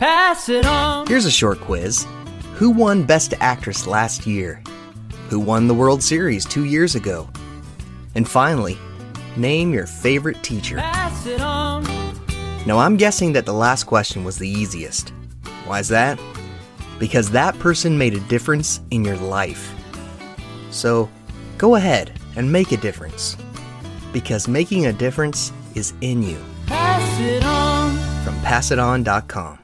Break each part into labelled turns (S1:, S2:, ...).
S1: Pass it on.
S2: Here's a short quiz Who won Best Actress last year? Who won the World Series two years ago? And finally, name your favorite teacher.
S1: Pass it on.
S2: Now, I'm guessing that the last question was the easiest. Why is that? Because that person made a difference in your life. So, go ahead and make a difference. Because making a difference is in you.
S1: Pass it on.
S2: From passiton.com.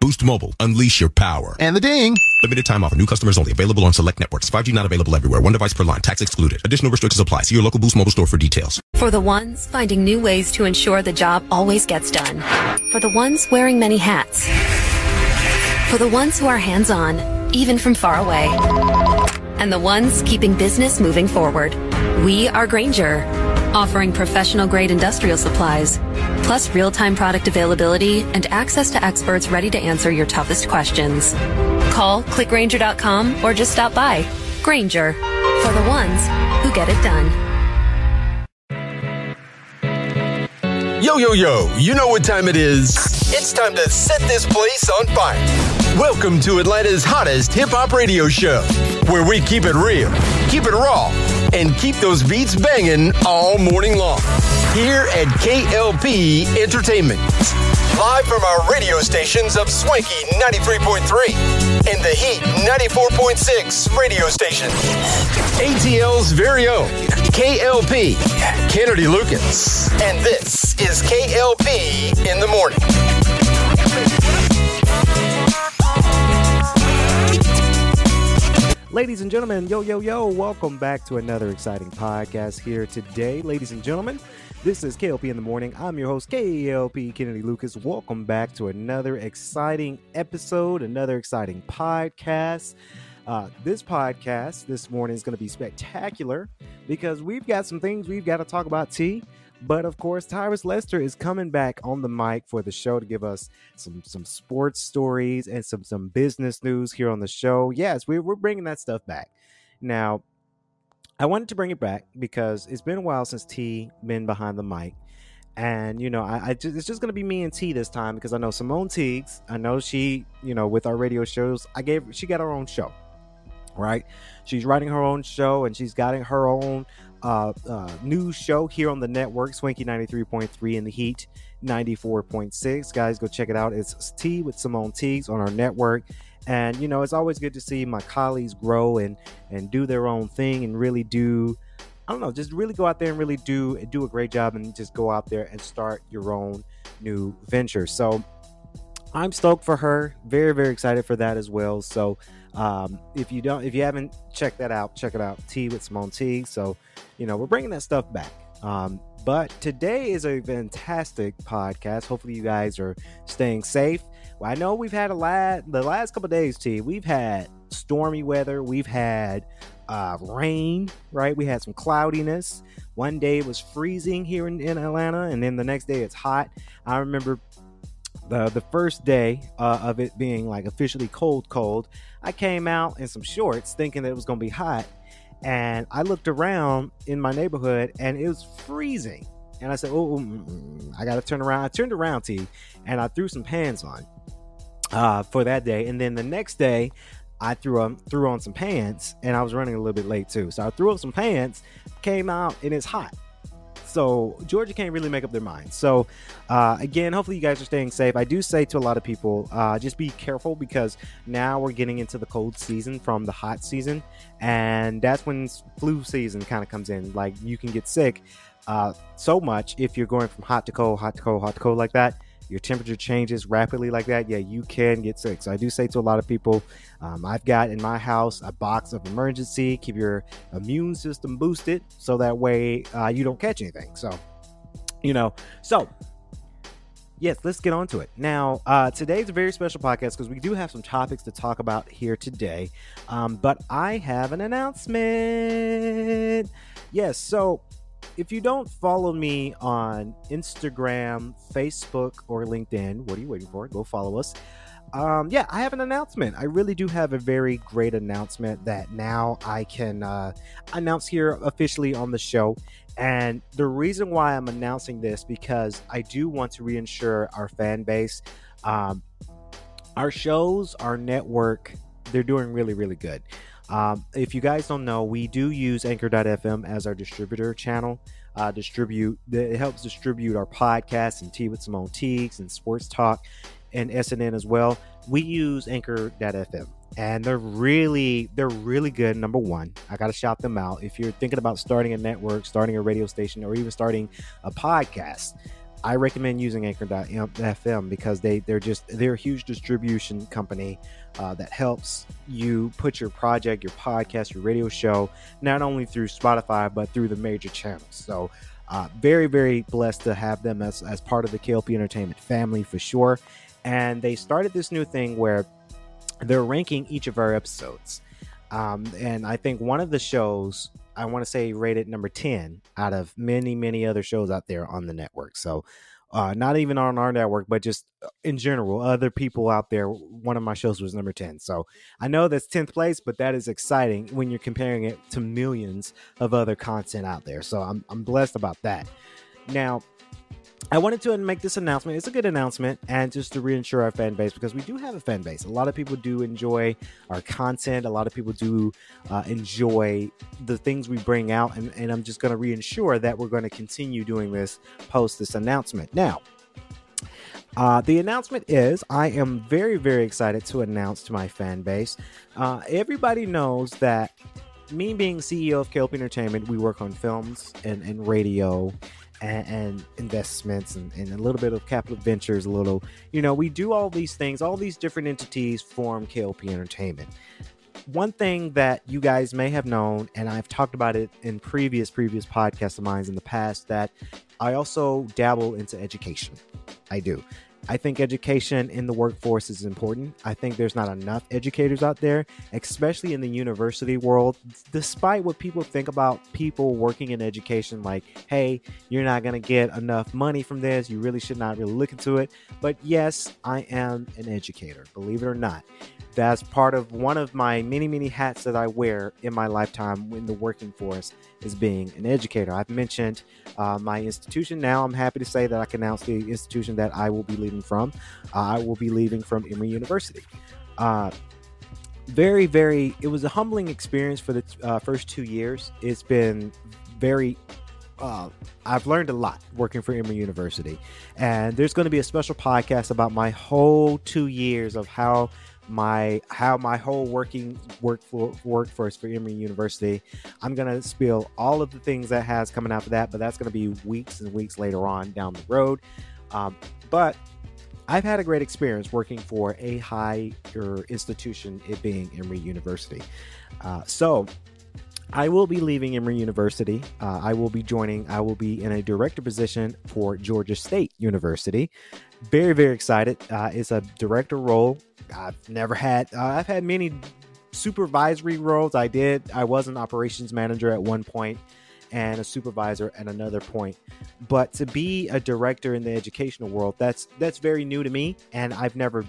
S3: Boost Mobile. Unleash your power.
S4: And the ding.
S3: Limited time offer. New customers only. Available on select networks. 5G not available everywhere. One device per line. Tax excluded. Additional restrictions apply. See your local Boost Mobile store for details.
S5: For the ones finding new ways to ensure the job always gets done. For the ones wearing many hats. For the ones who are hands-on, even from far away. And the ones keeping business moving forward. We are Grainger, offering professional grade industrial supplies, plus real time product availability and access to experts ready to answer your toughest questions. Call clickgrainger.com or just stop by. Grainger, for the ones who get it done.
S6: Yo, yo, yo, you know what time it is. It's time to set this place on fire. Welcome to Atlanta's hottest hip hop radio show, where we keep it real, keep it raw, and keep those beats banging all morning long. Here at KLP Entertainment. Live from our radio stations of Swanky 93.3 and the Heat 94.6 radio station. ATL's very own KLP, Kennedy Lucas. And this is KLP in the morning.
S7: Ladies and gentlemen, yo, yo, yo, welcome back to another exciting podcast here today. Ladies and gentlemen, this is KLP in the morning. I'm your host, KLP Kennedy Lucas. Welcome back to another exciting episode, another exciting podcast. Uh, this podcast this morning is going to be spectacular because we've got some things we've got to talk about, T. But of course, Tyrus Lester is coming back on the mic for the show to give us some some sports stories and some some business news here on the show. Yes, we, we're bringing that stuff back. Now, I wanted to bring it back because it's been a while since T been behind the mic. And you know, I, I just, it's just gonna be me and T this time because I know Simone Teagues. I know she, you know, with our radio shows, I gave she got her own show, right? She's writing her own show and she's got her own uh, uh, news show here on the network, Swanky 93.3 in the Heat 94.6. Guys, go check it out. It's Tea with Simone Teagues on our network. And you know, it's always good to see my colleagues grow and and do their own thing and really do I don't know, just really go out there and really do do a great job and just go out there and start your own new venture. So I'm stoked for her. Very, very excited for that as well. So um, if you don't, if you haven't checked that out, check it out. Tea with Simone T. So, you know, we're bringing that stuff back. Um, but today is a fantastic podcast. Hopefully, you guys are staying safe. Well, I know we've had a lot the last couple days. T. We've had stormy weather. We've had uh, rain. Right. We had some cloudiness. One day it was freezing here in, in Atlanta, and then the next day it's hot. I remember the the first day uh, of it being like officially cold, cold. I came out in some shorts thinking that it was going to be hot. And I looked around in my neighborhood and it was freezing. And I said, "Oh, I got to turn around." I turned around, T, and I threw some pants on uh, for that day. And then the next day, I threw on threw on some pants, and I was running a little bit late too. So I threw up some pants, came out, and it's hot. So Georgia can't really make up their mind. So uh, again, hopefully you guys are staying safe. I do say to a lot of people, uh, just be careful because now we're getting into the cold season from the hot season, and that's when flu season kind of comes in. Like you can get sick uh, so much if you're going from hot to cold, hot to cold, hot to cold like that your temperature changes rapidly like that, yeah, you can get sick. So I do say to a lot of people, um, I've got in my house a box of emergency, keep your immune system boosted so that way uh, you don't catch anything. So, you know, so yes, let's get on to it. Now, uh, today's a very special podcast because we do have some topics to talk about here today. Um, but I have an announcement. Yes, so if you don't follow me on Instagram, Facebook, or LinkedIn, what are you waiting for? Go follow us. Um, yeah, I have an announcement. I really do have a very great announcement that now I can uh, announce here officially on the show. And the reason why I'm announcing this because I do want to reinsure our fan base. Um, our shows, our network, they're doing really, really good. Um, if you guys don't know, we do use Anchor.fm as our distributor channel. Uh, distribute it helps distribute our podcasts and Tea with Simone Teagues and Sports Talk and SNN as well. We use Anchor.fm and they're really they're really good. Number one, I got to shout them out. If you're thinking about starting a network, starting a radio station, or even starting a podcast, I recommend using Anchor.fm because they they're just they're a huge distribution company uh, that helps you put your project, your podcast, your radio show not only through Spotify but through the major channels. So. Uh, very, very blessed to have them as, as part of the KLP Entertainment family for sure. And they started this new thing where they're ranking each of our episodes. Um, and I think one of the shows I want to say rated number 10 out of many, many other shows out there on the network. So, uh, not even on our network, but just uh, in general, other people out there. One of my shows was number 10. So I know that's 10th place, but that is exciting when you're comparing it to millions of other content out there. So I'm, I'm blessed about that. Now, I wanted to make this announcement. It's a good announcement, and just to reinsure our fan base because we do have a fan base. A lot of people do enjoy our content. A lot of people do uh, enjoy the things we bring out, and, and I'm just going to reinsure that we're going to continue doing this post this announcement. Now, uh, the announcement is I am very, very excited to announce to my fan base. Uh, everybody knows that me being CEO of KLP Entertainment, we work on films and, and radio and, and investments and, and, a little bit of capital ventures, a little, you know, we do all these things, all these different entities form KLP Entertainment. One thing that you guys may have known, and I've talked about it in previous previous podcasts of mine in the past, that I also dabble into education. I do. I think education in the workforce is important. I think there's not enough educators out there, especially in the university world. Despite what people think about people working in education, like, hey, you're not going to get enough money from this. You really should not really look into it. But yes, I am an educator, believe it or not that's part of one of my many many hats that i wear in my lifetime in the working force is being an educator. I've mentioned uh, my institution. Now i'm happy to say that i can announce the institution that i will be leaving from. Uh, i will be leaving from emory university. Uh, very very it was a humbling experience for the uh, first two years. It's been very uh, I've learned a lot working for Emory University, and there's going to be a special podcast about my whole two years of how my how my whole working work for workforce for Emory University. I'm gonna spill all of the things that has coming out of that, but that's gonna be weeks and weeks later on down the road. Um, but I've had a great experience working for a higher institution, it being Emory University. Uh, so I will be leaving Emory University. Uh, I will be joining, I will be in a director position for Georgia State University. Very, very excited. Uh, it's a director role I've never had. Uh, I've had many supervisory roles. I did. I was an operations manager at one point and a supervisor at another point. But to be a director in the educational world, that's that's very new to me, and I've never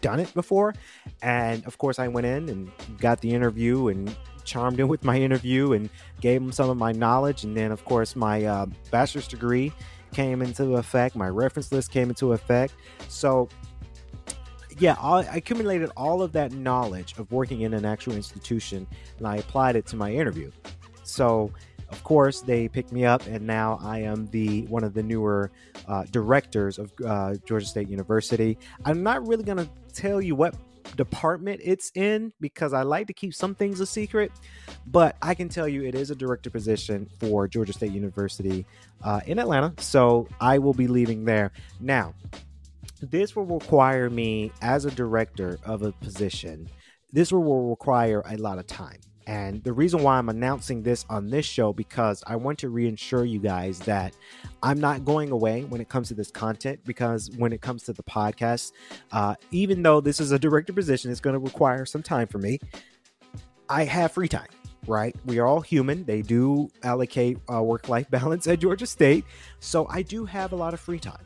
S7: done it before. And of course, I went in and got the interview and charmed in with my interview and gave them some of my knowledge, and then of course my uh, bachelor's degree came into effect, my reference list came into effect. So, yeah, I accumulated all of that knowledge of working in an actual institution and I applied it to my interview. So, of course, they picked me up, and now I am the one of the newer uh, directors of uh, Georgia State University. I'm not really going to tell you what department it's in because I like to keep some things a secret, but I can tell you it is a director position for Georgia State University uh, in Atlanta. So I will be leaving there. Now, this will require me as a director of a position, this will require a lot of time. And the reason why I'm announcing this on this show because I want to reassure you guys that I'm not going away when it comes to this content. Because when it comes to the podcast, uh, even though this is a director position, it's going to require some time for me. I have free time, right? We are all human. They do allocate uh, work life balance at Georgia State, so I do have a lot of free time.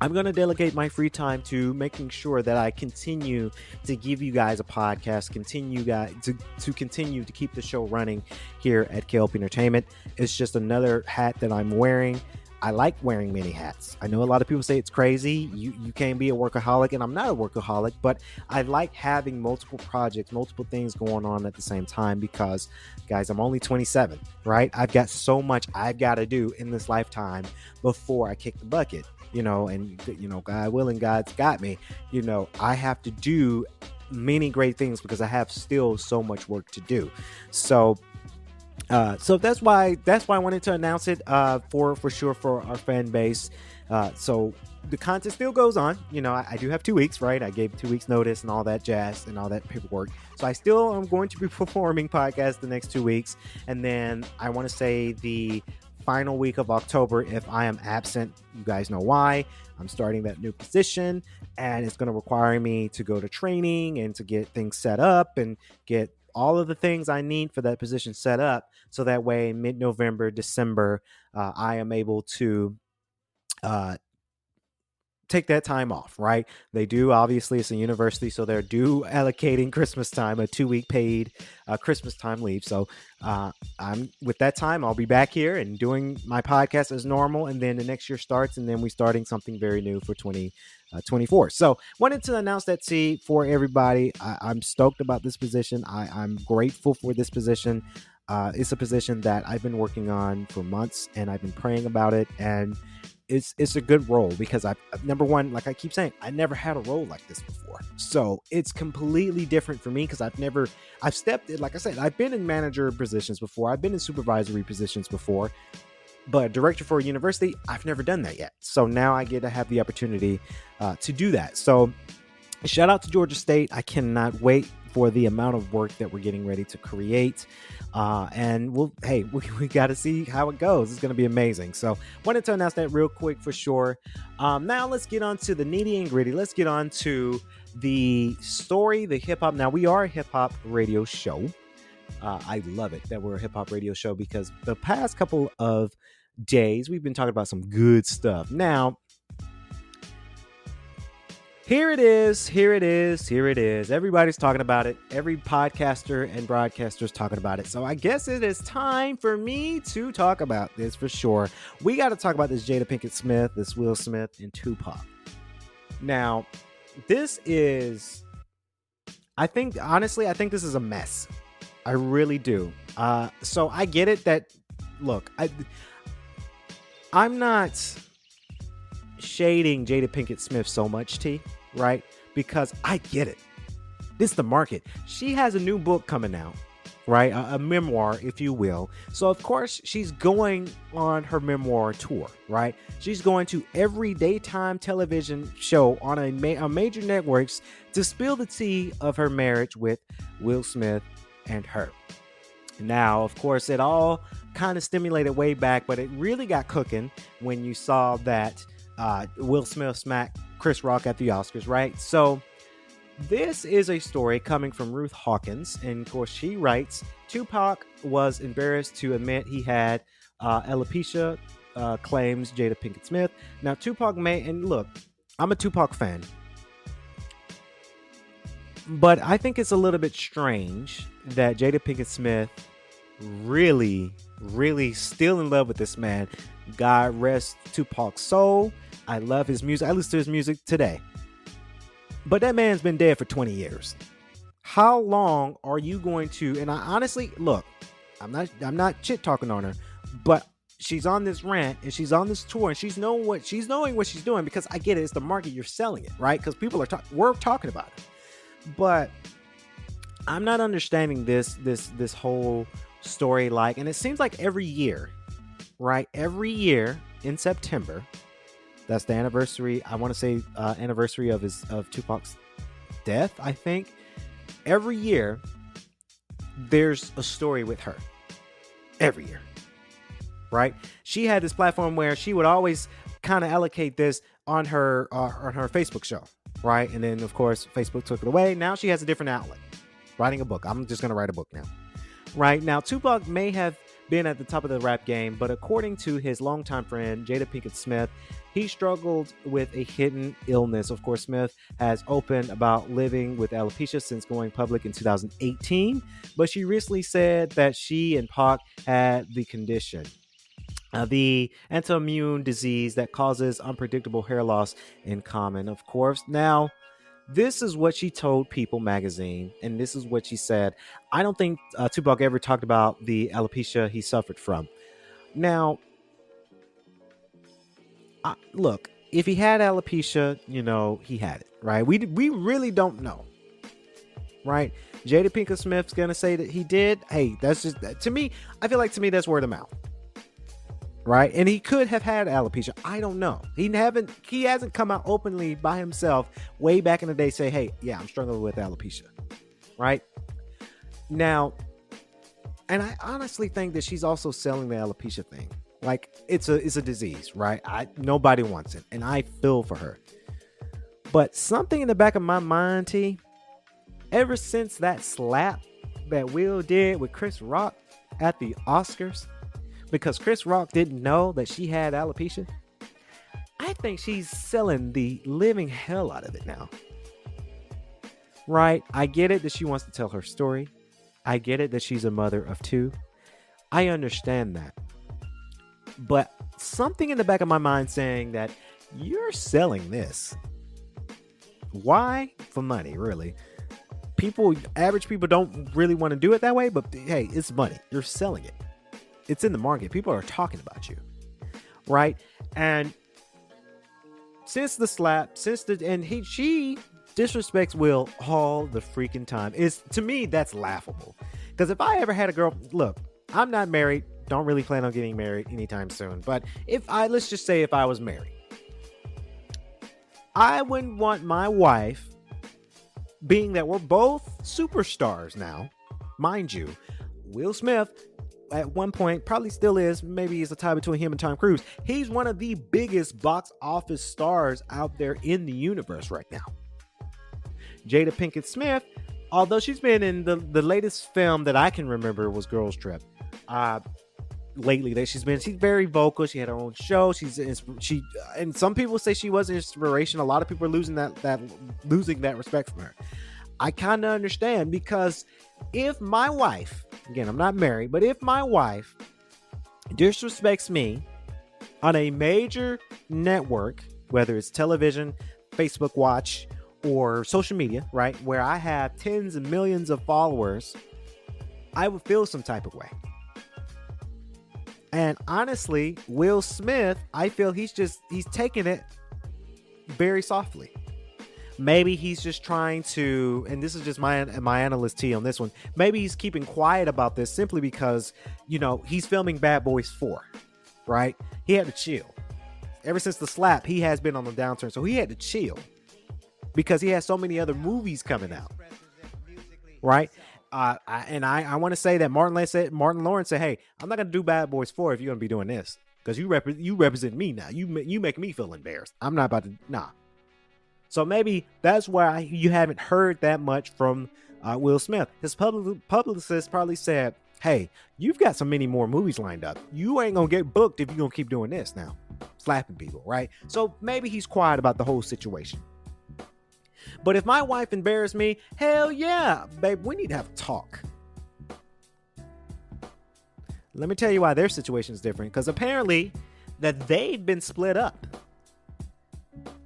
S7: I'm going to delegate my free time to making sure that I continue to give you guys a podcast, continue guys to, to continue to keep the show running here at KLP Entertainment. It's just another hat that I'm wearing. I like wearing many hats. I know a lot of people say it's crazy. You you can't be a workaholic, and I'm not a workaholic, but I like having multiple projects, multiple things going on at the same time because, guys, I'm only 27, right? I've got so much I've got to do in this lifetime before I kick the bucket you know, and you know, God willing, God's got me. You know, I have to do many great things because I have still so much work to do. So uh, so that's why that's why I wanted to announce it uh, for for sure for our fan base. Uh, so the content still goes on. You know, I, I, do have two weeks, right? I gave two weeks notice and all that jazz and all that paperwork. So I still am going to be performing podcasts the next two weeks, and then I want to say the final week of October if I am absent. You guys know why. I'm starting that new position and it's going to require me to go to training and to get things set up and get all of the things I need for that position set up. So that way, mid November, December, uh, I am able to uh, take that time off, right? They do obviously it's a university, so they're due allocating Christmas time, a two week paid uh, Christmas time leave. So uh, I'm with that time, I'll be back here and doing my podcast as normal, and then the next year starts, and then we're starting something very new for 2024. Uh, so wanted to announce that see for everybody. I, am stoked about this position. I, I'm grateful for this position. Uh, it's a position that I've been working on for months, and I've been praying about it, and it's it's a good role because I number one, like I keep saying, I never had a role like this before. So it's completely different for me because I've never I've stepped in, like I said, I've been in manager positions before, I've been in supervisory positions before, but director for a university, I've never done that yet. So now I get to have the opportunity uh, to do that. So shout out to Georgia State. I cannot wait for the amount of work that we're getting ready to create. Uh, and we'll, hey, we, we got to see how it goes. It's going to be amazing. So, wanted to announce that real quick for sure. Um, now, let's get on to the nitty and gritty. Let's get on to the story, the hip hop. Now, we are a hip hop radio show. Uh, I love it that we're a hip hop radio show because the past couple of days we've been talking about some good stuff. Now, here it is. Here it is. Here it is. Everybody's talking about it. Every podcaster and broadcaster is talking about it. So I guess it is time for me to talk about this for sure. We got to talk about this Jada Pinkett Smith, this Will Smith, and Tupac. Now, this is, I think, honestly, I think this is a mess. I really do. Uh, so I get it that, look, I, I'm not shading Jada Pinkett Smith so much, T right? Because I get it. This is the market. She has a new book coming out, right? A, a, memoir, if you will. So, of course, she's going on her memoir tour, right? She's going to every daytime television show on a, ma- a major networks to spill the tea of her marriage with Will Smith and her. Now, of course, it all kind of stimulated way back, but it really got cooking when you saw that uh, Will Smith smacked Chris Rock at the Oscars, right? So this is a story coming from Ruth Hawkins, and of course she writes Tupac was embarrassed to admit he had uh, alopecia, uh, claims Jada Pinkett Smith. Now Tupac may and look, I'm a Tupac fan, but I think it's a little bit strange that Jada Pinkett Smith really, really still in love with this man God rest Tupac's soul. I love his music. I listen to his music today. But that man's been dead for 20 years. How long are you going to and I honestly look, I'm not I'm not shit talking on her, but she's on this rant and she's on this tour and she's knowing what she's knowing what she's doing because I get it, it's the market you're selling it, right? Because people are talking we're talking about it. But I'm not understanding this this this whole story like and it seems like every year, right? Every year in September, that's the anniversary. I want to say uh, anniversary of his of Tupac's death. I think every year there's a story with her. Every year, right? She had this platform where she would always kind of allocate this on her uh, on her Facebook show, right? And then of course Facebook took it away. Now she has a different outlet, writing a book. I'm just gonna write a book now, right? Now Tupac may have been at the top of the rap game, but according to his longtime friend Jada Pinkett Smith, he struggled with a hidden illness. Of course, Smith has opened about living with alopecia since going public in 2018, but she recently said that she and Pac had the condition. Uh, the autoimmune disease that causes unpredictable hair loss in common, of course. Now, this is what she told People magazine, and this is what she said. I don't think uh, Tupac ever talked about the alopecia he suffered from. Now, I, look, if he had alopecia, you know, he had it, right? We we really don't know, right? Jada Pinkett Smith's gonna say that he did. Hey, that's just to me. I feel like to me that's word of mouth, right? And he could have had alopecia. I don't know. He haven't. He hasn't come out openly by himself way back in the day say, "Hey, yeah, I'm struggling with alopecia," right? Now, and I honestly think that she's also selling the alopecia thing. Like it's a it's a disease, right? I nobody wants it, and I feel for her. But something in the back of my mind, T, ever since that slap that Will did with Chris Rock at the Oscars, because Chris Rock didn't know that she had alopecia, I think she's selling the living hell out of it now. Right? I get it that she wants to tell her story. I get it that she's a mother of two. I understand that. But something in the back of my mind saying that you're selling this. Why? For money, really. People, average people don't really want to do it that way, but hey, it's money. You're selling it. It's in the market. People are talking about you. Right? And since the slap, since the and he she disrespects Will all the freaking time. Is to me that's laughable. Because if I ever had a girl, look, I'm not married, don't really plan on getting married anytime soon. But if I let's just say if I was married, I wouldn't want my wife, being that we're both superstars now, mind you, Will Smith at one point probably still is maybe it's a tie between him and tom cruise. He's one of the biggest box office stars out there in the universe right now. Jada pinkett smith although she's been in the, the latest film that i can remember was girls trip. Uh lately that she's been she's very vocal. She had her own show. She's she and some people say she was inspiration. A lot of people are losing that that losing that respect from her. I kind of understand because if my wife again i'm not married but if my wife disrespects me on a major network whether it's television facebook watch or social media right where i have tens of millions of followers i would feel some type of way and honestly, Will Smith, I feel he's just he's taking it very softly. Maybe he's just trying to, and this is just my my analyst T on this one. Maybe he's keeping quiet about this simply because you know he's filming Bad Boys Four, right? He had to chill. Ever since the slap, he has been on the downturn, so he had to chill because he has so many other movies coming out, right? uh, I, and I, I want to say that Martin Lawrence said Martin Lawrence said, "Hey, I'm not gonna do Bad Boys Four if you're gonna be doing this because you rep- you represent me now. You you make me feel embarrassed. I'm not about to nah." So maybe that's why you haven't heard that much from uh, Will Smith. His public, publicist probably said, "Hey, you've got so many more movies lined up. You ain't gonna get booked if you're gonna keep doing this now, slapping people, right?" So maybe he's quiet about the whole situation. But if my wife embarrassed me, hell yeah, babe, we need to have a talk. Let me tell you why their situation is different. Because apparently, that they've been split up.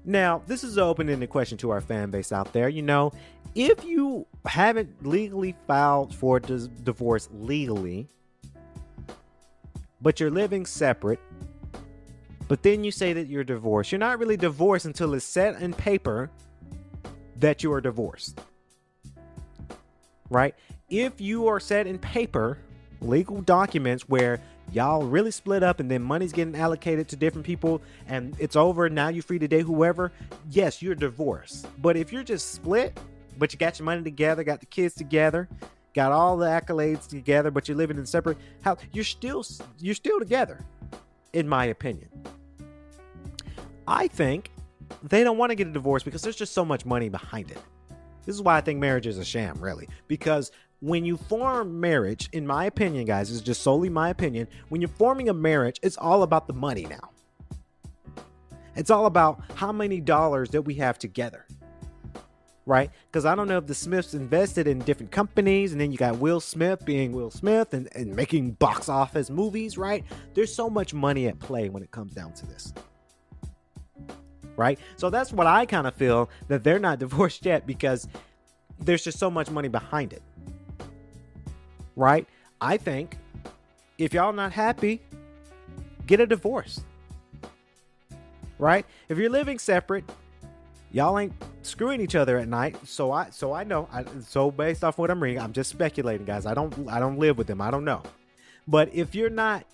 S7: Now, this is open ended question to our fan base out there. You know, if you haven't legally filed for dis- divorce legally, but you're living separate, but then you say that you're divorced, you're not really divorced until it's set in paper that you are divorced. Right? If you are set in paper, legal documents where y'all really split up and then money's getting allocated to different people and it's over now you're free to date whoever yes you're divorced. But if you're just split but you got your money together got the kids together got all the accolades together but you're living in separate house you're still you're still together in my opinion. I think they don't want to get a divorce because there's just so much money behind it. This is why i think marriage is a sham really because when you form marriage, in my opinion, guys, is just solely my opinion. When you're forming a marriage, it's all about the money now. It's all about how many dollars that we have together. Right? Because I don't know if the Smiths invested in different companies, and then you got Will Smith being Will Smith and, and making box office movies, right? There's so much money at play when it comes down to this. Right? So that's what I kind of feel that they're not divorced yet because there's just so much money behind it right? I think if y'all not happy, get a divorce. Right? If you're living separate, y'all ain't screwing each other at night. So I so I know. I, so based off what I'm reading, I'm just speculating, guys. I don't I don't live with them. I don't know. But if you're not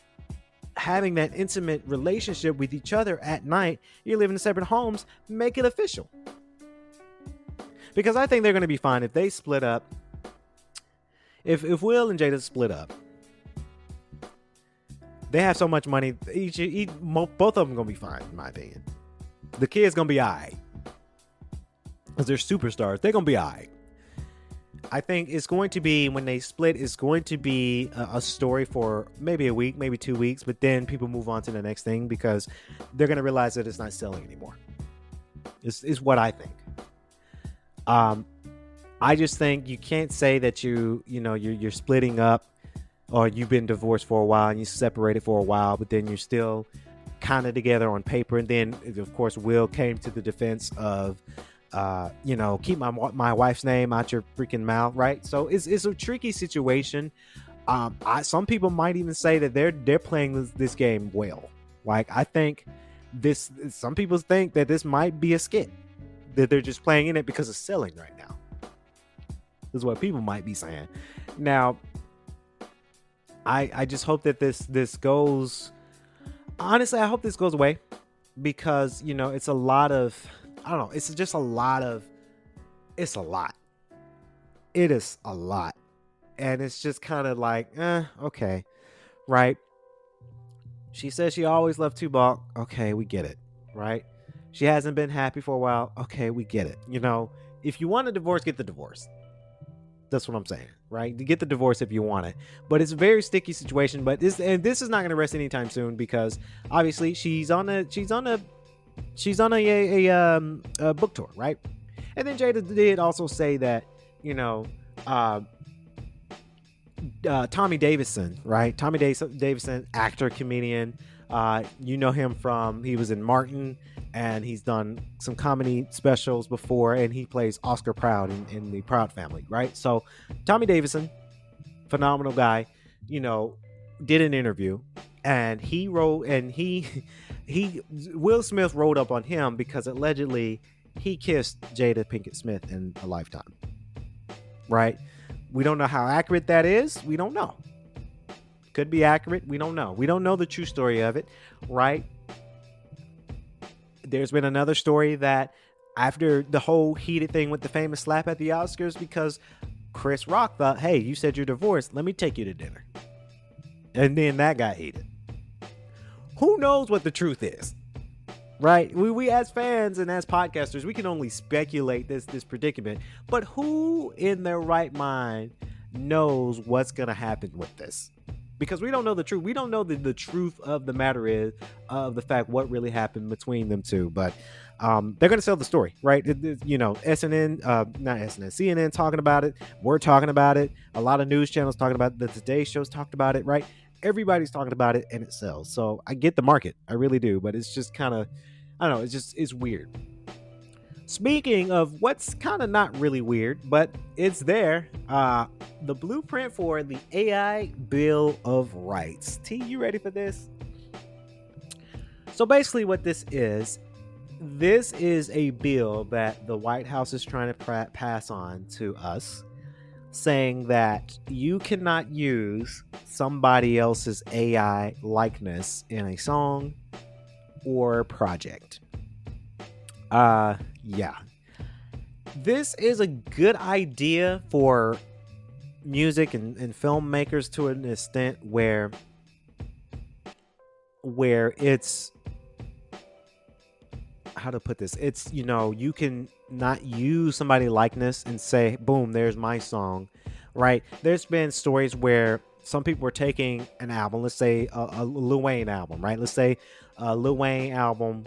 S7: having that intimate relationship with each other at night, you're living in separate homes, make it official. Because I think they're going to be fine if they split up if if Will and Jada split up, they have so much money. Each, each both of them gonna be fine, in my opinion. The kid's gonna be alright because they're superstars. They're gonna be alright. I think it's going to be when they split. It's going to be a, a, story for maybe a week, maybe two weeks, but then people move on to the next thing because they're gonna realize that it's not selling anymore. Is is what I think. Um, I just think you can't say that you, you know, you're, you're splitting up or you've been divorced for a while and you separated for a while, but then you're still kind of together on paper. And then, of course, Will came to the defense of, uh, you know, keep my my wife's name out your freaking mouth, right? So it's, it's a tricky situation. Um, I, some people might even say that they're they're playing this, this game well. Like I think this, some people think that this might be a skit that they're just playing in it because it's selling right now is what people might be saying. Now, I I just hope that this this goes. Honestly, I hope this goes away because you know it's a lot of I don't know. It's just a lot of. It's a lot. It is a lot, and it's just kind of like, eh, okay, right. She says she always loved Tupac. Okay, we get it, right? She hasn't been happy for a while. Okay, we get it. You know, if you want a divorce, get the divorce. That's what I'm saying, right? To get the divorce if you want it, but it's a very sticky situation. But this and this is not going to rest anytime soon because obviously she's on a she's on a she's on a a, a, um, a book tour, right? And then Jada did also say that you know uh, uh, Tommy Davidson, right? Tommy Davidson, actor, comedian. Uh, you know him from he was in Martin and he's done some comedy specials before, and he plays Oscar Proud in, in the Proud Family, right? So Tommy Davidson, phenomenal guy, you know, did an interview, and he wrote, and he he Will Smith wrote up on him because allegedly he kissed Jada Pinkett Smith in a lifetime, right? We don't know how accurate that is. We don't know. Could be accurate. We don't know. We don't know the true story of it, right? There's been another story that after the whole heated thing with the famous slap at the Oscars, because Chris Rock thought, hey, you said you're divorced, let me take you to dinner. And then that got heated. Who knows what the truth is? Right? We, we as fans and as podcasters, we can only speculate this this predicament. But who in their right mind knows what's gonna happen with this? Because we don't know the truth. We don't know the, the truth of the matter is of the fact what really happened between them two. But um, they're going to sell the story, right? It, it, you know, SNN, uh, not SNN, CNN talking about it. We're talking about it. A lot of news channels talking about it. The Today Show's talked about it, right? everybody's talking about it and it sells. So I get the market, I really do, but it's just kind of, I don't know, it's just it's weird. Speaking of what's kind of not really weird, but it's there, uh, the blueprint for the AI Bill of Rights. T, you ready for this? So basically, what this is, this is a bill that the White House is trying to pass on to us, saying that you cannot use somebody else's AI likeness in a song or project. Uh, yeah. This is a good idea for music and, and filmmakers to an extent where where it's how to put this it's you know you can not use somebody likeness and say boom there's my song right there's been stories where some people were taking an album let's say a, a lil wayne album right let's say a lil wayne album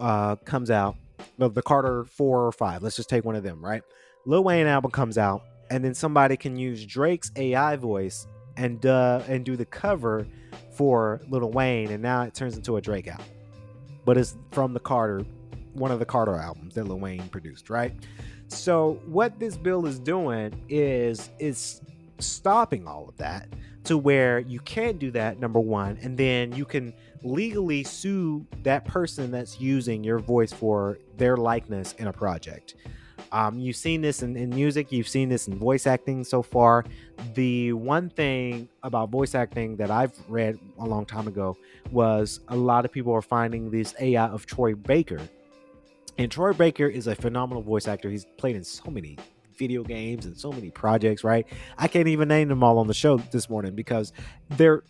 S7: uh, comes out the, the carter four or five let's just take one of them right? Lil wayne album comes out and then somebody can use drake's ai voice and uh and do the cover for lil wayne and now it turns into a drake album. But it's from the Carter, one of the Carter albums that Lil Wayne produced, right? So what this bill is doing is is stopping all of that to where you can't do that number one and then you can legally sue that person that's using your voice for their likeness in a project um, you've seen this in, in music, you've seen this in voice acting so far. The one thing about voice acting that I've read a long time ago was a lot of people are finding this AI of Troy Baker. And Troy Baker is a phenomenal voice actor. He's played in so many video games and so many projects, right? I can't even name them all on the show this morning because they're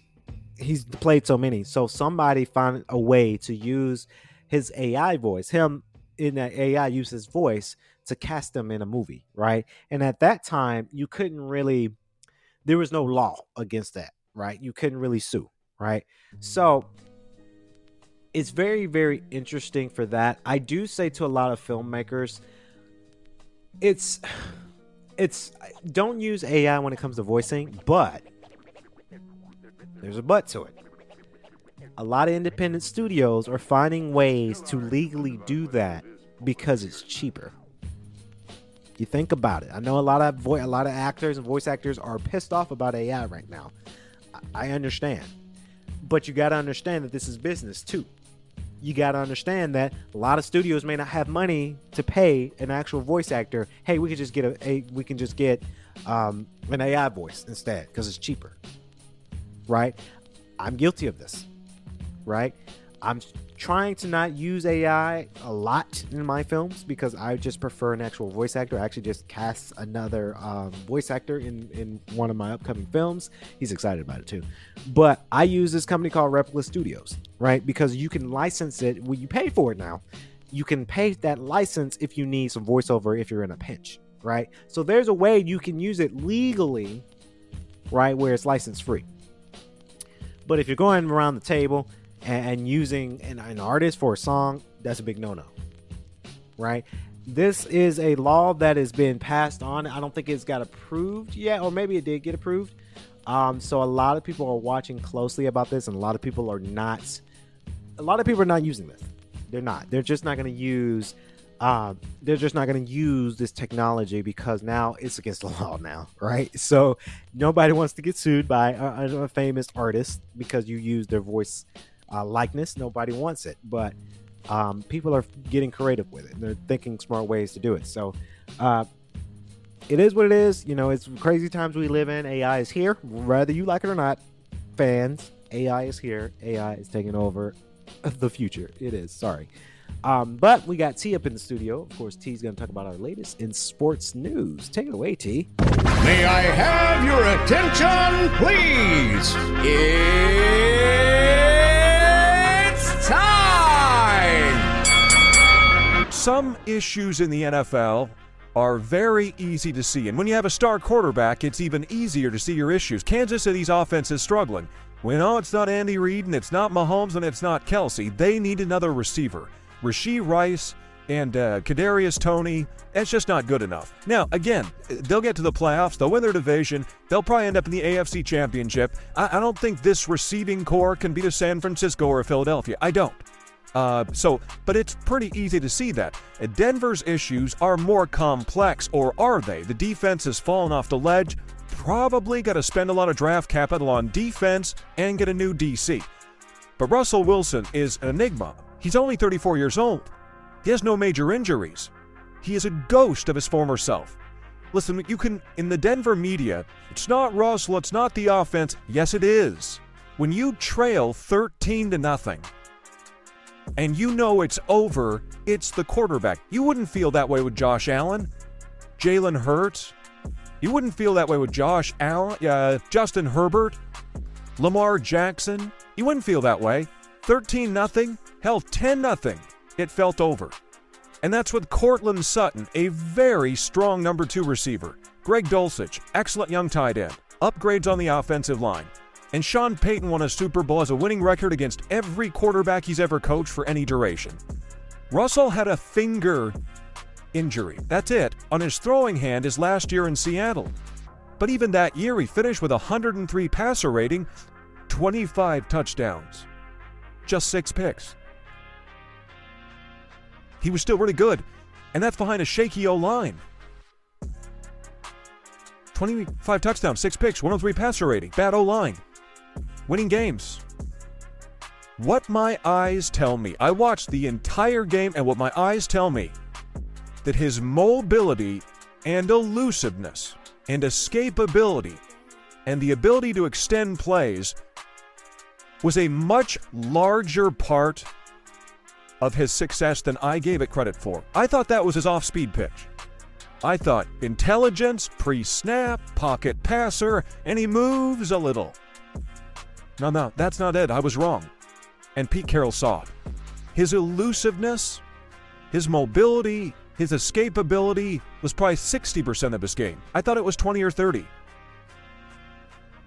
S7: he's played so many. So somebody found a way to use his AI voice, him in that AI use his voice to cast them in a movie, right? And at that time, you couldn't really, there was no law against that, right? You couldn't really sue, right? So it's very, very interesting for that. I do say to a lot of filmmakers, it's, it's, don't use AI when it comes to voicing, but there's a but to it. A lot of independent studios are finding ways to legally do that because it's cheaper. You think about it. I know a lot of vo- a lot of actors and voice actors are pissed off about AI right now. I, I understand, but you got to understand that this is business too. You got to understand that a lot of studios may not have money to pay an actual voice actor. Hey, we can just get a, a we can just get um, an AI voice instead because it's cheaper, right? I'm guilty of this, right? I'm trying to not use AI a lot in my films because I just prefer an actual voice actor. I actually just cast another um, voice actor in, in one of my upcoming films. He's excited about it too. But I use this company called Replica Studios, right? Because you can license it when you pay for it now. You can pay that license if you need some voiceover if you're in a pinch, right? So there's a way you can use it legally, right? Where it's license free. But if you're going around the table and, using an, an artist for a song, that's a big no no. Right? This is a law that has been passed on. I don't think it's got approved yet, or maybe it did get approved. Um, so a lot of people are watching closely about this, and a lot of people are not. A lot of people are not using this. They're not. They're just not going to use. Um, they're just not going to use this technology because now it's against the law now, right? So nobody wants to get sued by a, a famous artist because you use their voice uh, likeness. Nobody wants it, but um, people are getting creative with it. And they're thinking smart ways to do it. So uh, it is what it is. You know, it's crazy times we live in. AI is here, whether you like it or not. Fans, AI is here. AI is taking over the future. It is. Sorry. Um, but we got T up in the studio. Of course, T's going to talk about our latest in sports news. Take it away, T.
S8: May I have your attention, please?
S9: time! Some issues in the NFL are very easy to see. And when you have a star quarterback, it's even easier to see your issues. Kansas City's offense is struggling. We know it's not Andy Reid and it's not Mahomes and it's not Kelce. They need another receiver. Rashee Rice and uh, Kadarius Toney. That's just not good enough. Now, again, they'll get to the playoffs. They'll win their division. They'll probably end up in the AFC Championship. I, I don't think this receiving corps can beat a San Francisco or a Philadelphia. I don't. Uh, so, but it's pretty easy to see that. Denver's issues are more complex, or are they? The defense has fallen off the ledge. Probably got to spend a lot of draft capital on defense and get a new DC. But Russell Wilson is an enigma. He's only 34 years old. He has no major injuries. He is a ghost of his former self. Listen, you can, in the Denver media, it's not Russell, it's not the offense. Yes, it is. When you trail 13 to nothing, and you know it's over, it's the quarterback. You wouldn't feel that way with Josh Allen, Jalen Hurts. You wouldn't feel that way with Josh Allen, uh, Justin Herbert, Lamar Jackson. You wouldn't feel that way. 13 nothing, hell 10 nothing. It felt over. And that's with Courtland Sutton, a very strong number 2 receiver. Greg Dulcich, excellent young tight end. Upgrades on the offensive line. And Sean Payton won a Super Bowl as a winning record against every quarterback he's ever coached for any duration. Russell had a finger injury. That's it. On his throwing hand his last year in Seattle. But even that year, he finished with a 103 passer rating, 25 touchdowns, just six picks. He was still really good, and that's behind a shaky O line. 25 touchdowns, six picks, 103 passer rating, bad O line winning games. What my eyes tell me, I watched the entire game, and what my eyes tell me, that his mobility and elusiveness and escapability and the ability to extend plays was a much larger part of his success than I gave it credit for. I thought that was his off speed pitch. I thought intelligence, pre snap, pocket passer, and he moves a little. No, no, that's not it. I was wrong. And Pete Carroll saw it. His elusiveness, his mobility, his escapability was probably 60% of his game. I thought it was 20 or 30.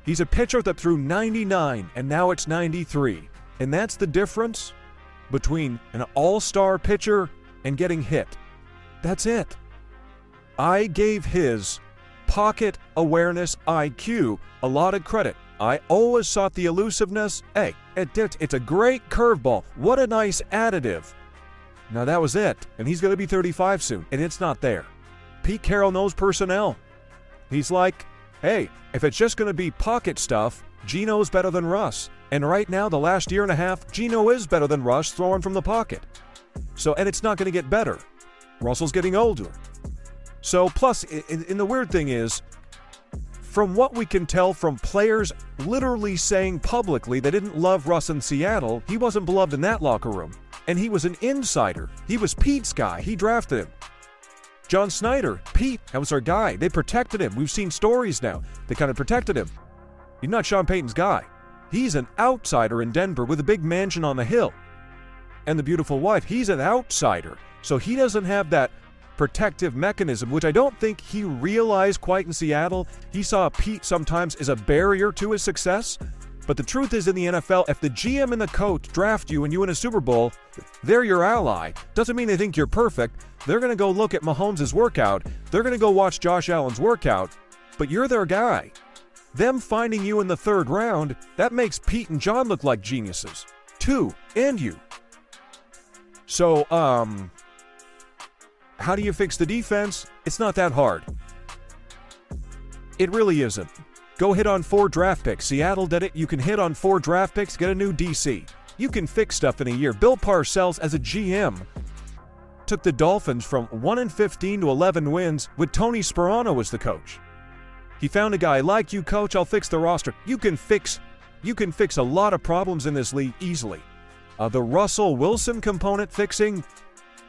S9: He's a pitcher that threw 99 and now it's 93. And that's the difference between an all star pitcher and getting hit. That's it. I gave his pocket awareness IQ a lot of credit. I always sought the elusiveness. Hey, it, it, it's a great curveball. What a nice additive. Now that was it, and he's going to be 35 soon, and it's not there. Pete Carroll knows personnel. He's like, hey, if it's just going to be pocket stuff, Gino's better than Russ. And right now, the last year and a half, Gino is better than Russ throwing from the pocket. So, and it's not going to get better. Russell's getting older. So, plus, and the weird thing is, from what we can tell from players literally saying publicly they didn't love Russ in Seattle, he wasn't beloved in that locker room. And he was an insider. He was Pete's guy. He drafted him. John Schneider, Pete, that was our guy. They protected him. We've seen stories now. They kind of protected him. He's not Sean Payton's guy. He's an outsider in Denver with a big mansion on the hill. And the beautiful wife, he's an outsider. So he doesn't have that protective mechanism, which I don't think he realized quite in Seattle. He saw Pete sometimes as a barrier to his success. But the truth is, in the NFL, if the GM and the coach draft you and you win a Super Bowl, they're your ally. Doesn't mean they think you're perfect. They're going to go look at Mahomes' workout. They're going to go watch Josh Allen's workout. But you're their guy. Them finding you in the third round, that makes Pete and John look like geniuses. Two, and you. So, um, how do you fix the defense? It's not that hard. It really isn't. Go hit on four draft picks. Seattle did it. You can hit on four draft picks, get a new DC. You can fix stuff in a year. Bill Parcells, as a GM, took the Dolphins from 1 and 15 to 11 wins with Tony Sparano as the coach. He found a guy like you, coach. I'll fix the roster. You can fix, you can fix a lot of problems in this league easily. Uh, the Russell Wilson component fixing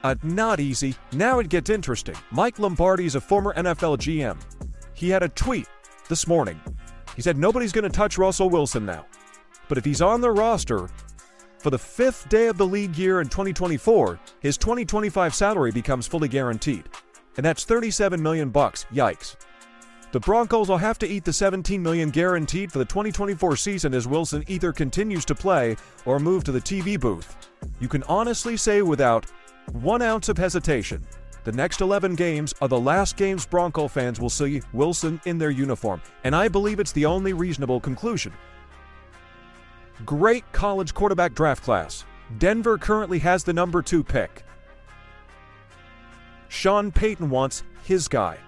S9: uh, not easy. Now it gets interesting. Mike Lombardi is a former NFL GM. He had a tweet this morning. He said nobody's going to touch Russell Wilson now. But if he's on the roster for the fifth day of the league year in 2024, his 2025 salary becomes fully guaranteed. And that's 37 million bucks. Yikes. The Broncos will have to eat the 17 million guaranteed for the 2024 season as Wilson either continues to play or move to the TV booth. You can honestly say without one ounce of hesitation. The next 11 games are the last games Bronco fans will see Wilson in their uniform, and I believe it's the only reasonable conclusion. Great college quarterback draft class. Denver currently has the number two pick. Sean Payton wants his guy.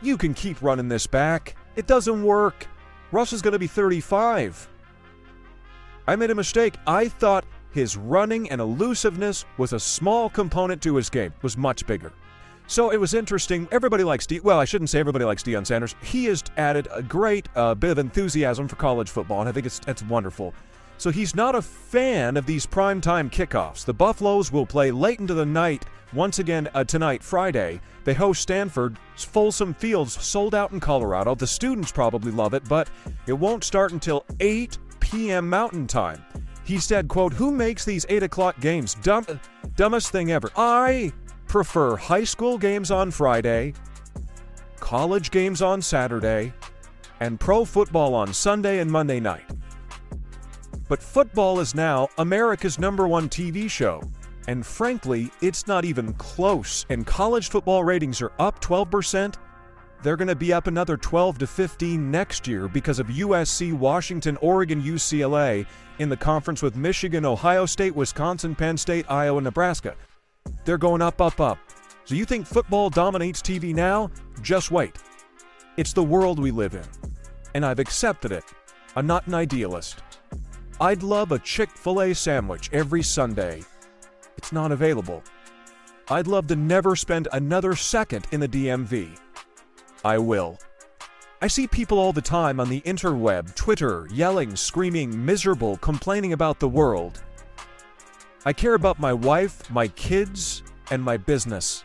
S9: You can keep running this back. It doesn't work. Russ is going to be 35. I made a mistake. I thought his running and elusiveness was a small component to his game, was much bigger. So it was interesting. Everybody likes De- well, I shouldn't say everybody likes Deion Sanders. He has added a great uh, bit of enthusiasm for college football, and I think it's it's wonderful. So he's not a fan of these primetime kickoffs. The Buffaloes will play late into the night once again uh, tonight, Friday. They host Stanford. Folsom Fields sold out in Colorado. The students probably love it, but it won't start until 8 p.m. Mountain Time. He said, quote, Who makes these 8 o'clock games? Dumb, dumbest thing ever. I prefer high school games on Friday, college games on Saturday, and pro football on Sunday and Monday night. But football is now America's number one TV show. And frankly, it's not even close. And college football ratings are up 12%. They're going to be up another 12 to 15 next year because of USC, Washington, Oregon, UCLA in the conference with Michigan, Ohio State, Wisconsin, Penn State, Iowa, Nebraska. They're going up, up, up. So you think football dominates TV now? Just wait. It's the world we live in. And I've accepted it. I'm not an idealist. I'd love a Chick fil A sandwich every Sunday. It's not available. I'd love to never spend another second in the DMV. I will. I see people all the time on the interweb, Twitter, yelling, screaming, miserable, complaining about the world. I care about my wife, my kids, and my business.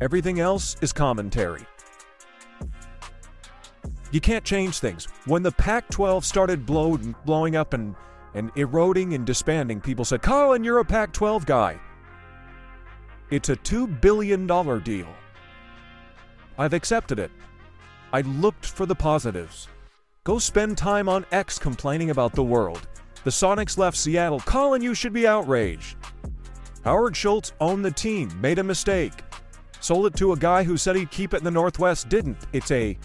S9: Everything else is commentary. You can't change things. When the Pac 12 started blow, blowing up and, and eroding and disbanding, people said, Colin, you're a Pac 12 guy. It's a $2 billion deal. I've accepted it. I looked for the positives. Go spend time on X complaining about the world. The Sonics left Seattle. Colin, you should be outraged. Howard Schultz owned the team, made a mistake. Sold it to a guy who said he'd keep it in the Northwest, didn't. It's a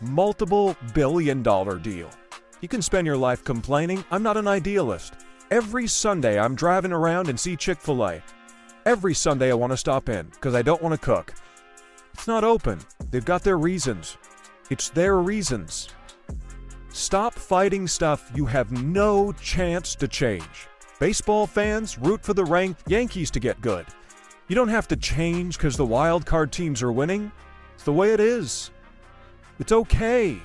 S9: multiple billion dollar deal. You can spend your life complaining. I'm not an idealist. Every Sunday, I'm driving around and see Chick fil A. Every Sunday, I want to stop in because I don't want to cook. It's not open. They've got their reasons. It's their reasons. Stop fighting stuff you have no chance to change. Baseball fans root for the ranked Yankees to get good. You don't have to change because the wild card teams are winning. It's the way it is. It's okay.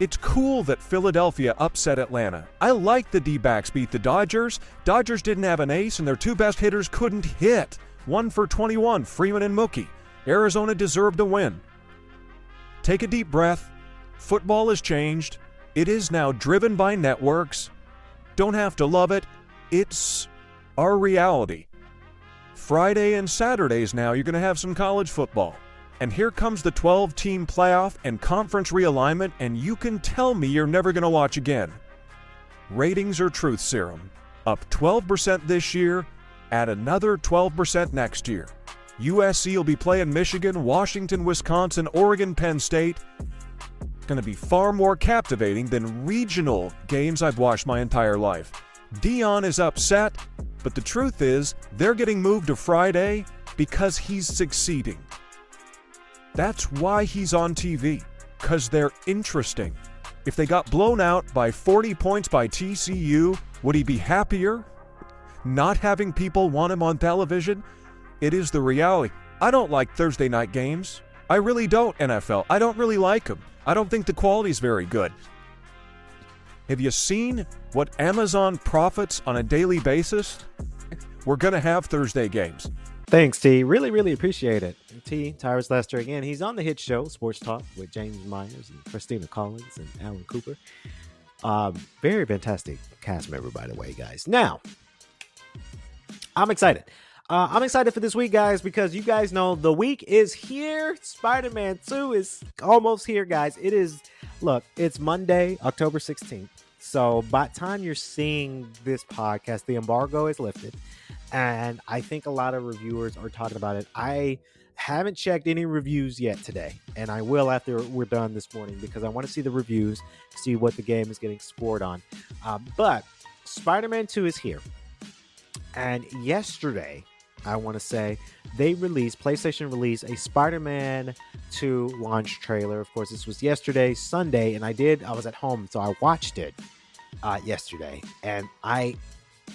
S9: It's cool that Philadelphia upset Atlanta. I like the D backs beat the Dodgers. Dodgers didn't have an ace, and their two best hitters couldn't hit. One for 21, Freeman and Mookie. Arizona deserved a win. Take a deep breath. Football has changed. It is now driven by networks. Don't have to love it. It's our reality. Friday and Saturdays now, you're going to have some college football. And here comes the 12 team playoff and conference realignment, and you can tell me you're never going to watch again. Ratings are truth serum. Up 12% this year, add another 12% next year. USC will be playing Michigan, Washington, Wisconsin, Oregon, Penn State. Going to be far more captivating than regional games I've watched my entire life. Deion is upset, but the truth is, they're getting moved to Friday because he's succeeding. That's why he's on TV, because they're interesting. If they got blown out by 40 points by TCU, would he be happier? Not having people want him on television? It is the reality. I don't like Thursday night games. I really don't, NFL. I don't really like them. I don't think the quality's very good. Have you seen what Amazon profits on a daily basis? We're going to have Thursday games.
S7: Thanks, T. Really, really appreciate it. T. Tyrus Lester again. He's on the hit show Sports Talk with James Myers and Christina Collins and Alan Cooper. Um, very fantastic cast member, by the way, guys. Now, I'm excited. Uh, I'm excited for this week, guys, because you guys know the week is here. Spider Man 2 is almost here, guys. It is, look, it's Monday, October 16th. So by the time you're seeing this podcast, the embargo is lifted. and I think a lot of reviewers are talking about it. I haven't checked any reviews yet today, and I will after we're done this morning because I want to see the reviews, see what the game is getting scored on. Um, but Spider Man 2 is here. And yesterday, I want to say, they released, PlayStation released a Spider Man 2 launch trailer. Of course, this was yesterday, Sunday, and I did, I was at home, so I watched it uh, yesterday. And I,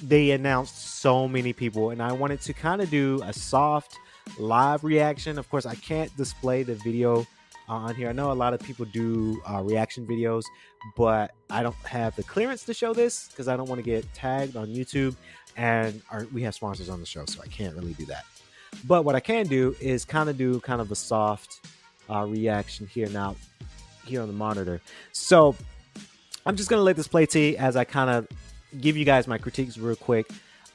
S7: they announced so many people, and I wanted to kind of do a soft live reaction. Of course, I can't display the video on here. I know a lot of people do uh, reaction videos, but I don't have the clearance to show this because I don't want to get tagged on YouTube. And our, we have sponsors on the show, so I can't really do that. But what I can do is kind of do kind of a soft uh, reaction here now, here on the monitor. So I'm just gonna let this play to as I kind of give you guys my critiques real quick.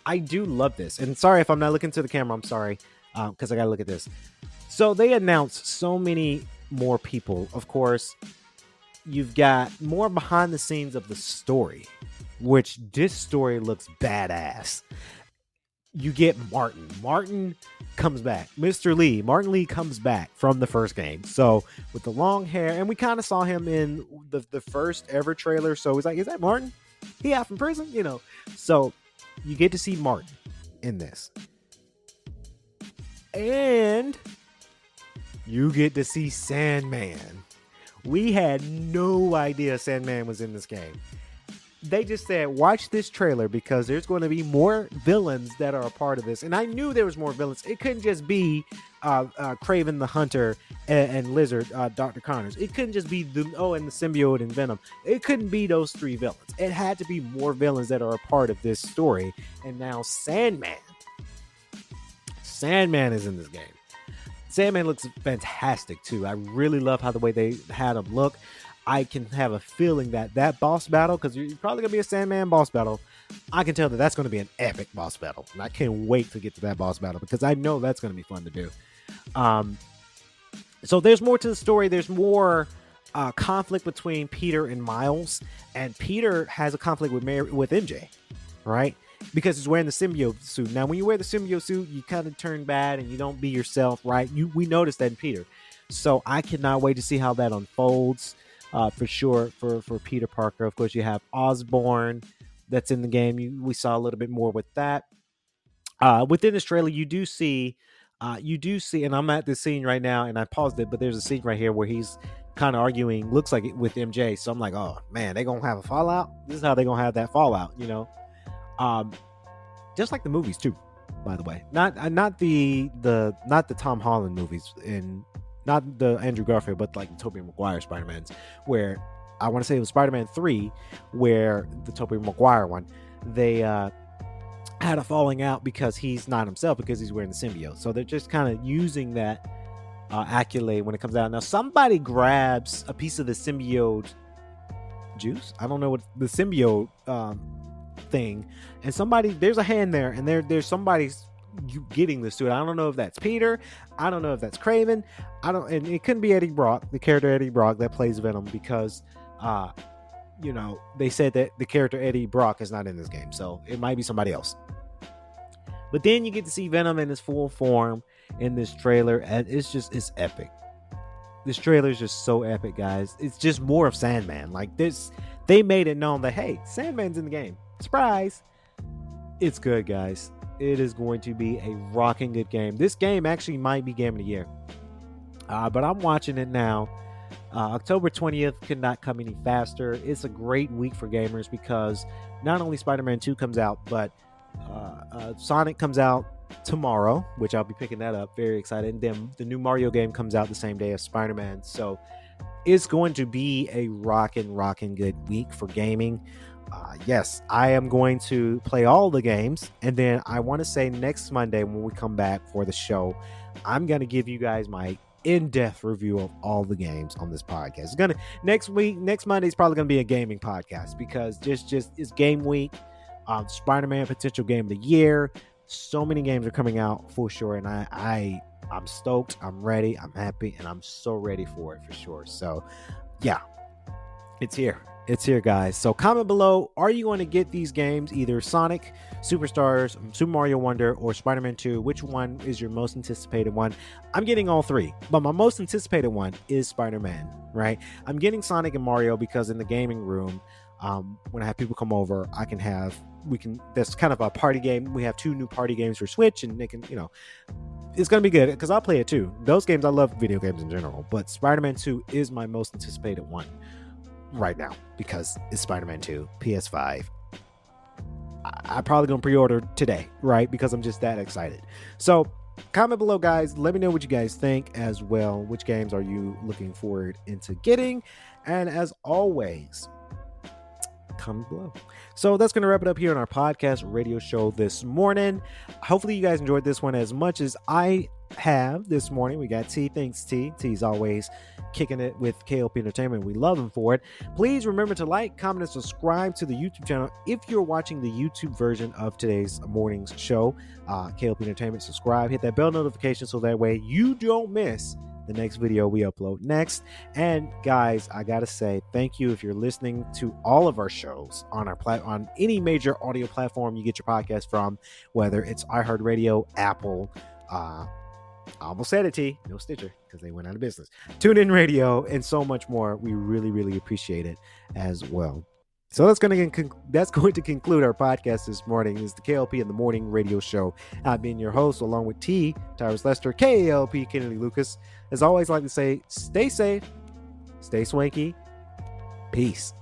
S7: I do love this, and sorry if I'm not looking to the camera. I'm sorry because um, I gotta look at this. So they announced so many more people. Of course, you've got more behind the scenes of the story, which this story looks badass. You get Martin. Martin comes back. Mr. Lee. Martin Lee comes back from the first game. So with the long hair, and we kind of saw him in the, the first ever trailer. So he's like, is that Martin? He out from prison? You know. So you get to see Martin in this. And you get to see Sandman. We had no idea Sandman was in this game. They just said, watch this trailer because there's going to be more villains that are a part of this. And I knew there was more villains. It couldn't just be uh, uh, Kraven the Hunter and, and Lizard, uh, Dr. Connors. It couldn't just be the oh, and the symbiote and Venom. It couldn't be those three villains. It had to be more villains that are a part of this story. And now Sandman. Sandman is in this game. Sandman looks fantastic too. I really love how the way they had him look. I can have a feeling that that boss battle, because you're probably gonna be a Sandman boss battle. I can tell that that's gonna be an epic boss battle, and I can't wait to get to that boss battle because I know that's gonna be fun to do. Um, so there's more to the story. There's more uh, conflict between Peter and Miles, and Peter has a conflict with Mary, with MJ, right? Because he's wearing the symbiote suit. Now, when you wear the symbiote suit, you kind of turn bad and you don't be yourself, right? You we noticed that in Peter. So I cannot wait to see how that unfolds uh, for sure for for Peter Parker. Of course, you have Osborn that's in the game. You, we saw a little bit more with that. Uh, within this trailer, you do see, uh, you do see, and I'm at this scene right now, and I paused it, but there's a scene right here where he's kind of arguing, looks like it with MJ. So I'm like, oh man, they gonna have a fallout. This is how they gonna have that fallout, you know. Um, just like the movies too, by the way. Not uh, not the the not the Tom Holland movies in not the Andrew Garfield, but like the Tobey Maguire Spider Mans, where I want to say it was Spider Man three, where the Tobey Maguire one, they uh, had a falling out because he's not himself because he's wearing the symbiote. So they're just kind of using that uh, accolade when it comes out. Now somebody grabs a piece of the symbiote juice. I don't know what the symbiote um, thing, and somebody there's a hand there, and there there's somebody's you getting this it. I don't know if that's Peter. I don't know if that's Kraven. I don't, and it couldn't be Eddie Brock, the character Eddie Brock that plays Venom, because, uh, you know, they said that the character Eddie Brock is not in this game, so it might be somebody else. But then you get to see Venom in his full form in this trailer, and it's just it's epic. This trailer is just so epic, guys. It's just more of Sandman. Like this, they made it known that hey, Sandman's in the game. Surprise! It's good, guys it is going to be a rocking good game. This game actually might be game of the year, uh, but I'm watching it now. Uh, October 20th could not come any faster. It's a great week for gamers because not only Spider Man 2 comes out, but uh, uh, Sonic comes out tomorrow, which I'll be picking that up. Very excited. And then the new Mario game comes out the same day as Spider Man. So it's going to be a rocking, rocking good week for gaming uh, yes, I am going to play all the games. And then I want to say next Monday when we come back for the show, I'm going to give you guys my in-depth review of all the games on this podcast. It's gonna next week, next Monday is probably gonna be a gaming podcast because just just it's game week. Um, Spider-Man potential game of the year. So many games are coming out for sure, and I I I'm stoked. I'm ready. I'm happy, and I'm so ready for it for sure. So, yeah, it's here It's here, guys. So comment below. Are you going to get these games, either Sonic, Superstars, Super Mario Wonder, or Spider-Man 2? Which one is your most anticipated one? I'm getting all three, but my most anticipated one is Spider-Man. Right? I'm getting Sonic and Mario because in the gaming room, um, when I have people come over, I can have we can. That's kind of a party game. We have two new party games for Switch, and they can, you know, it's gonna be good because I'll play it too. Those games, I love video games in general, but Spider-Man 2 is my most anticipated one right now because it's Spider-Man 2, PS5. I, I probably gonna pre-order today, right? Because I'm just that excited. So comment below, guys. Let me know what you guys think as well. Which games are you looking forward into getting? And as always, comment below. So that's going to wrap it up here on our podcast radio show this morning. Hopefully, you guys enjoyed this one as much as I have this morning. We got T. Thanks, T. T's always kicking it with KLP Entertainment. We love him for it. Please remember to like, comment, and subscribe to the YouTube channel if you're watching the YouTube version of today's morning's show. Uh, KLP Entertainment, subscribe, hit that bell notification so that way you don't miss the next video we upload next. And guys, I gotta say thank you if you're listening to all of our shows on our plat on any major audio platform you get your podcast from, whether it's iHeartRadio, Apple, uh, almost said it, T. No Stitcher because they went out of business. TuneIn radio and so much more. We really, really appreciate it as well. So that's going to that's going to conclude our podcast this morning. This is the KLP in the Morning Radio Show. I've been your host along with T. Tyrus Lester, KLP Kennedy Lucas. As always, I like to say, stay safe, stay swanky, peace.